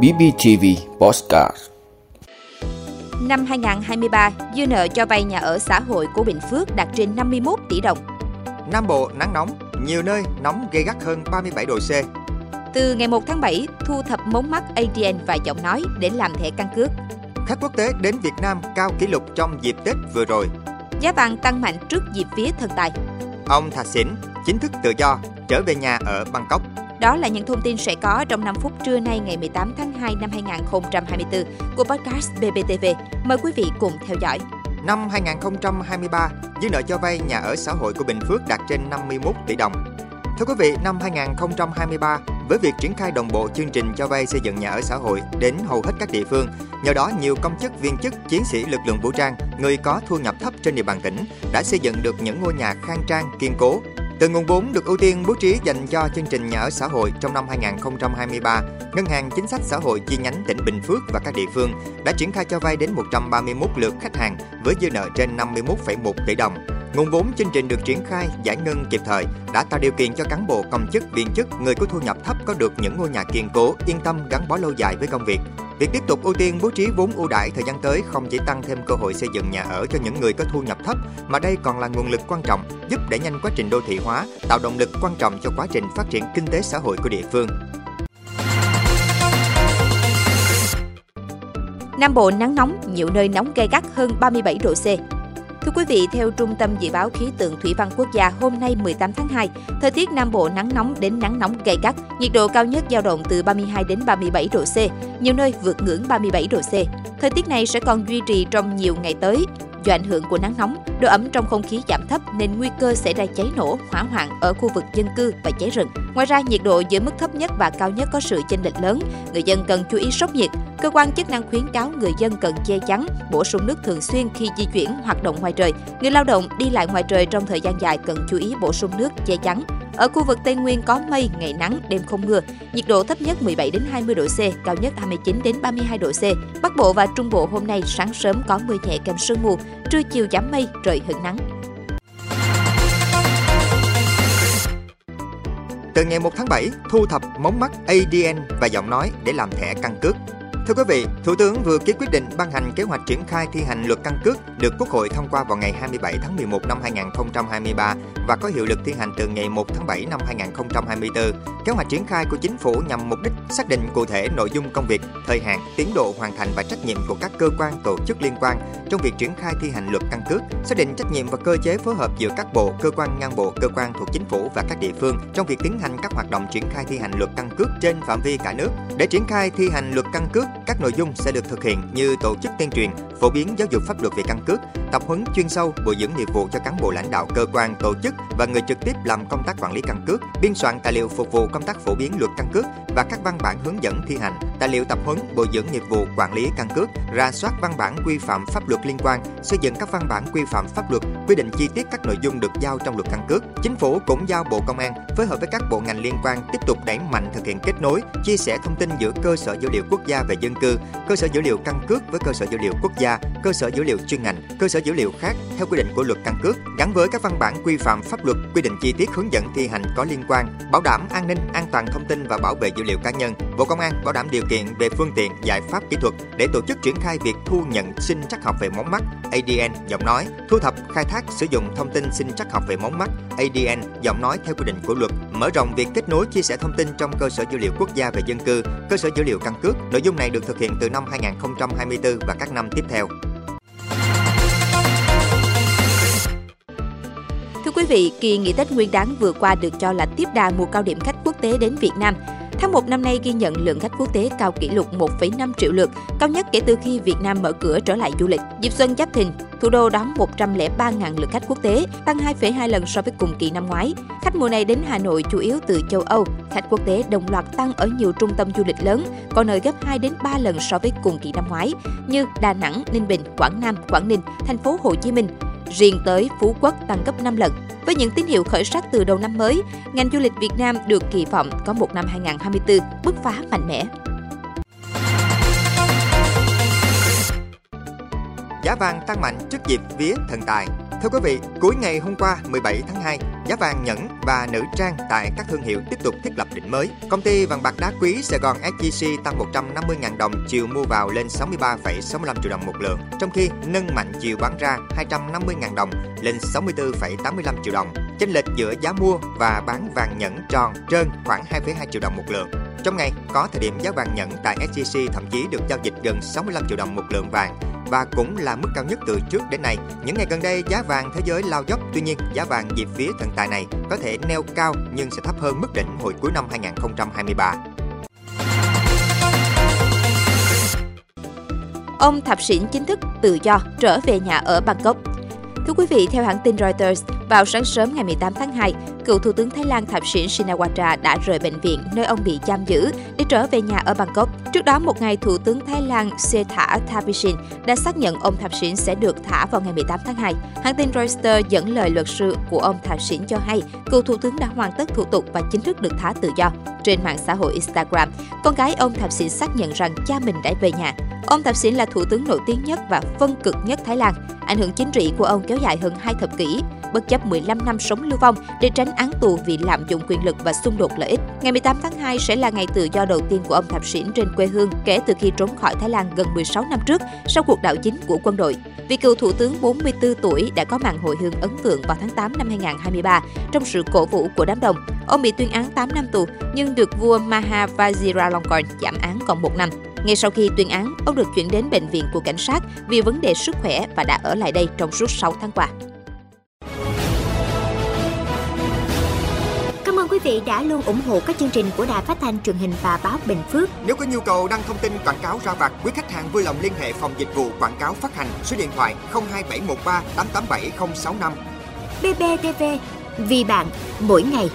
BBTV Postcard Năm 2023, dư nợ cho vay nhà ở xã hội của Bình Phước đạt trên 51 tỷ đồng. Nam Bộ nắng nóng, nhiều nơi nóng gây gắt hơn 37 độ C. Từ ngày 1 tháng 7, thu thập mống mắt ADN và giọng nói để làm thẻ căn cước. Khách quốc tế đến Việt Nam cao kỷ lục trong dịp Tết vừa rồi. Giá vàng tăng mạnh trước dịp vía thần tài. Ông Thạc Xỉn chính thức tự do trở về nhà ở Bangkok. Đó là những thông tin sẽ có trong 5 phút trưa nay ngày 18 tháng 2 năm 2024 của podcast BBTV. Mời quý vị cùng theo dõi. Năm 2023, dư nợ cho vay nhà ở xã hội của Bình Phước đạt trên 51 tỷ đồng. Thưa quý vị, năm 2023, với việc triển khai đồng bộ chương trình cho vay xây dựng nhà ở xã hội đến hầu hết các địa phương, nhờ đó nhiều công chức, viên chức, chiến sĩ lực lượng vũ trang, người có thu nhập thấp trên địa bàn tỉnh đã xây dựng được những ngôi nhà khang trang, kiên cố, từ nguồn vốn được ưu tiên bố trí dành cho chương trình nhà ở xã hội trong năm 2023, Ngân hàng Chính sách Xã hội chi nhánh tỉnh Bình Phước và các địa phương đã triển khai cho vay đến 131 lượt khách hàng với dư nợ trên 51,1 tỷ đồng. Nguồn vốn chương trình được triển khai giải ngân kịp thời đã tạo điều kiện cho cán bộ công chức, viên chức, người có thu nhập thấp có được những ngôi nhà kiên cố, yên tâm gắn bó lâu dài với công việc. Việc tiếp tục ưu tiên bố trí vốn ưu đãi thời gian tới không chỉ tăng thêm cơ hội xây dựng nhà ở cho những người có thu nhập thấp, mà đây còn là nguồn lực quan trọng giúp đẩy nhanh quá trình đô thị hóa, tạo động lực quan trọng cho quá trình phát triển kinh tế xã hội của địa phương. Nam Bộ nắng nóng, nhiều nơi nóng gay gắt hơn 37 độ C. Thưa quý vị, theo Trung tâm Dự báo Khí tượng Thủy văn Quốc gia hôm nay 18 tháng 2, thời tiết Nam Bộ nắng nóng đến nắng nóng gay gắt, nhiệt độ cao nhất dao động từ 32 đến 37 độ C, nhiều nơi vượt ngưỡng 37 độ C. Thời tiết này sẽ còn duy trì trong nhiều ngày tới. Do ảnh hưởng của nắng nóng, độ ẩm trong không khí giảm thấp nên nguy cơ xảy ra cháy nổ, hỏa hoạn ở khu vực dân cư và cháy rừng. Ngoài ra, nhiệt độ giữa mức thấp nhất và cao nhất có sự chênh lệch lớn, người dân cần chú ý sốc nhiệt. Cơ quan chức năng khuyến cáo người dân cần che chắn, bổ sung nước thường xuyên khi di chuyển hoạt động ngoài trời. Người lao động đi lại ngoài trời trong thời gian dài cần chú ý bổ sung nước che chắn. Ở khu vực Tây Nguyên có mây, ngày nắng, đêm không mưa. Nhiệt độ thấp nhất 17 đến 20 độ C, cao nhất 29 đến 32 độ C. Bắc Bộ và Trung Bộ hôm nay sáng sớm có mưa nhẹ kèm sương mù, trưa chiều giảm mây, trời hưởng nắng. Từ ngày 1 tháng 7, thu thập mống mắt ADN và giọng nói để làm thẻ căn cước. Thưa quý vị, Thủ tướng vừa ký quyết định ban hành kế hoạch triển khai thi hành luật căn cước được Quốc hội thông qua vào ngày 27 tháng 11 năm 2023 và có hiệu lực thi hành từ ngày 1 tháng 7 năm 2024. Kế hoạch triển khai của chính phủ nhằm mục đích xác định cụ thể nội dung công việc, thời hạn, tiến độ hoàn thành và trách nhiệm của các cơ quan tổ chức liên quan trong việc triển khai thi hành luật căn cước, xác định trách nhiệm và cơ chế phối hợp giữa các bộ, cơ quan ngang bộ, cơ quan thuộc chính phủ và các địa phương trong việc tiến hành các hoạt động triển khai thi hành luật căn cước trên phạm vi cả nước. Để triển khai thi hành luật căn cước, các nội dung sẽ được thực hiện như tổ chức tuyên truyền, phổ biến giáo dục pháp luật về căn cước, tập huấn chuyên sâu, bồi dưỡng nghiệp vụ cho cán bộ lãnh đạo cơ quan, tổ chức và người trực tiếp làm công tác quản lý căn cước, biên soạn tài liệu phục vụ công tác phổ biến luật căn cước và các văn bản hướng dẫn thi hành, tài liệu tập huấn, bồi dưỡng nghiệp vụ quản lý căn cước, ra soát văn bản quy phạm pháp luật liên quan, xây dựng các văn bản quy phạm pháp luật, quy định chi tiết các nội dung được giao trong luật căn cước. Chính phủ cũng giao Bộ Công an phối hợp với các bộ ngành liên quan tiếp tục đẩy mạnh thực hiện kết nối, chia sẻ thông tin giữa cơ sở dữ liệu quốc gia về dân cư, cơ sở dữ liệu căn cước với cơ sở dữ liệu quốc gia, cơ sở dữ liệu chuyên ngành, cơ sở dữ liệu khác theo quy định của luật căn cước, gắn với các văn bản quy phạm pháp luật, quy định chi tiết hướng dẫn thi hành có liên quan, bảo đảm an ninh, an toàn thông tin và bảo vệ dữ liệu cá nhân. Bộ Công an bảo đảm điều kiện về phương tiện, giải pháp kỹ thuật để tổ chức triển khai việc thu nhận sinh trắc học về mống mắt ADN giọng nói, thu thập, khai thác, sử dụng thông tin sinh trắc học về mống mắt ADN giọng nói theo quy định của luật, mở rộng việc kết nối chia sẻ thông tin trong cơ sở dữ liệu quốc gia về dân cư, cơ sở dữ liệu căn cước. Nội dung này được thực hiện từ năm 2024 và các năm tiếp theo. Quý vị, kỳ nghỉ Tết Nguyên đán vừa qua được cho là tiếp đà mùa cao điểm khách quốc tế đến Việt Nam. Tháng 1 năm nay ghi nhận lượng khách quốc tế cao kỷ lục 1,5 triệu lượt, cao nhất kể từ khi Việt Nam mở cửa trở lại du lịch. Dịp xuân Giáp Thìn, thủ đô đón 103.000 lượt khách quốc tế, tăng 2,2 lần so với cùng kỳ năm ngoái. Khách mùa này đến Hà Nội chủ yếu từ châu Âu. Khách quốc tế đồng loạt tăng ở nhiều trung tâm du lịch lớn, có nơi gấp 2 đến 3 lần so với cùng kỳ năm ngoái, như Đà Nẵng, Ninh Bình, Quảng Nam, Quảng Ninh, thành phố Hồ Chí Minh. Riêng tới Phú Quốc tăng gấp 5 lần. Với những tín hiệu khởi sắc từ đầu năm mới, ngành du lịch Việt Nam được kỳ vọng có một năm 2024 bứt phá mạnh mẽ. Giá vàng tăng mạnh trước dịp vía thần tài. Thưa quý vị, cuối ngày hôm qua 17 tháng 2, giá vàng nhẫn và nữ trang tại các thương hiệu tiếp tục thiết lập đỉnh mới. Công ty vàng bạc đá quý Sài Gòn SJC tăng 150.000 đồng chiều mua vào lên 63,65 triệu đồng một lượng, trong khi nâng mạnh chiều bán ra 250.000 đồng lên 64,85 triệu đồng. Chênh lệch giữa giá mua và bán vàng nhẫn tròn trơn khoảng 2,2 triệu đồng một lượng. Trong ngày, có thời điểm giá vàng nhẫn tại SJC thậm chí được giao dịch gần 65 triệu đồng một lượng vàng và cũng là mức cao nhất từ trước đến nay. Những ngày gần đây, giá vàng thế giới lao dốc, tuy nhiên giá vàng dịp phía thần tài này có thể neo cao nhưng sẽ thấp hơn mức đỉnh hồi cuối năm 2023. Ông Thạp sĩ chính thức tự do trở về nhà ở Bangkok. Thưa quý vị, theo hãng tin Reuters, vào sáng sớm ngày 18 tháng 2, cựu Thủ tướng Thái Lan Thạc Sỉn Shinawatra đã rời bệnh viện nơi ông bị giam giữ để trở về nhà ở Bangkok. Trước đó, một ngày, Thủ tướng Thái Lan Sethar Thavisin đã xác nhận ông Thạc Sỉn sẽ được thả vào ngày 18 tháng 2. Hãng tin Reuters dẫn lời luật sư của ông Thạc Sỉn cho hay, cựu Thủ tướng đã hoàn tất thủ tục và chính thức được thả tự do. Trên mạng xã hội Instagram, con gái ông Thạc Sỉn xác nhận rằng cha mình đã về nhà. Ông Thạc Sỉn là thủ tướng nổi tiếng nhất và phân cực nhất Thái Lan. Ảnh hưởng chính trị của ông kéo dài hơn hai thập kỷ, bất chấp 15 năm sống lưu vong để tránh án tù vì lạm dụng quyền lực và xung đột lợi ích. Ngày 18 tháng 2 sẽ là ngày tự do đầu tiên của ông Thạc Sỉn trên quê hương kể từ khi trốn khỏi Thái Lan gần 16 năm trước sau cuộc đảo chính của quân đội. Vị cựu thủ tướng 44 tuổi đã có màn hồi hương ấn tượng vào tháng 8 năm 2023 trong sự cổ vũ của đám đông. Ông bị tuyên án 8 năm tù nhưng được vua Maha Vajiralongkorn giảm án còn một năm. Ngay sau khi tuyên án, ông được chuyển đến bệnh viện của cảnh sát vì vấn đề sức khỏe và đã ở lại đây trong suốt 6 tháng qua. Cảm ơn quý vị đã luôn ủng hộ các chương trình của Đài Phát thanh truyền hình và báo Bình Phước. Nếu có nhu cầu đăng thông tin quảng cáo ra vặt, quý khách hàng vui lòng liên hệ phòng dịch vụ quảng cáo phát hành số điện thoại 02713 887065. BBTV, vì bạn, mỗi ngày.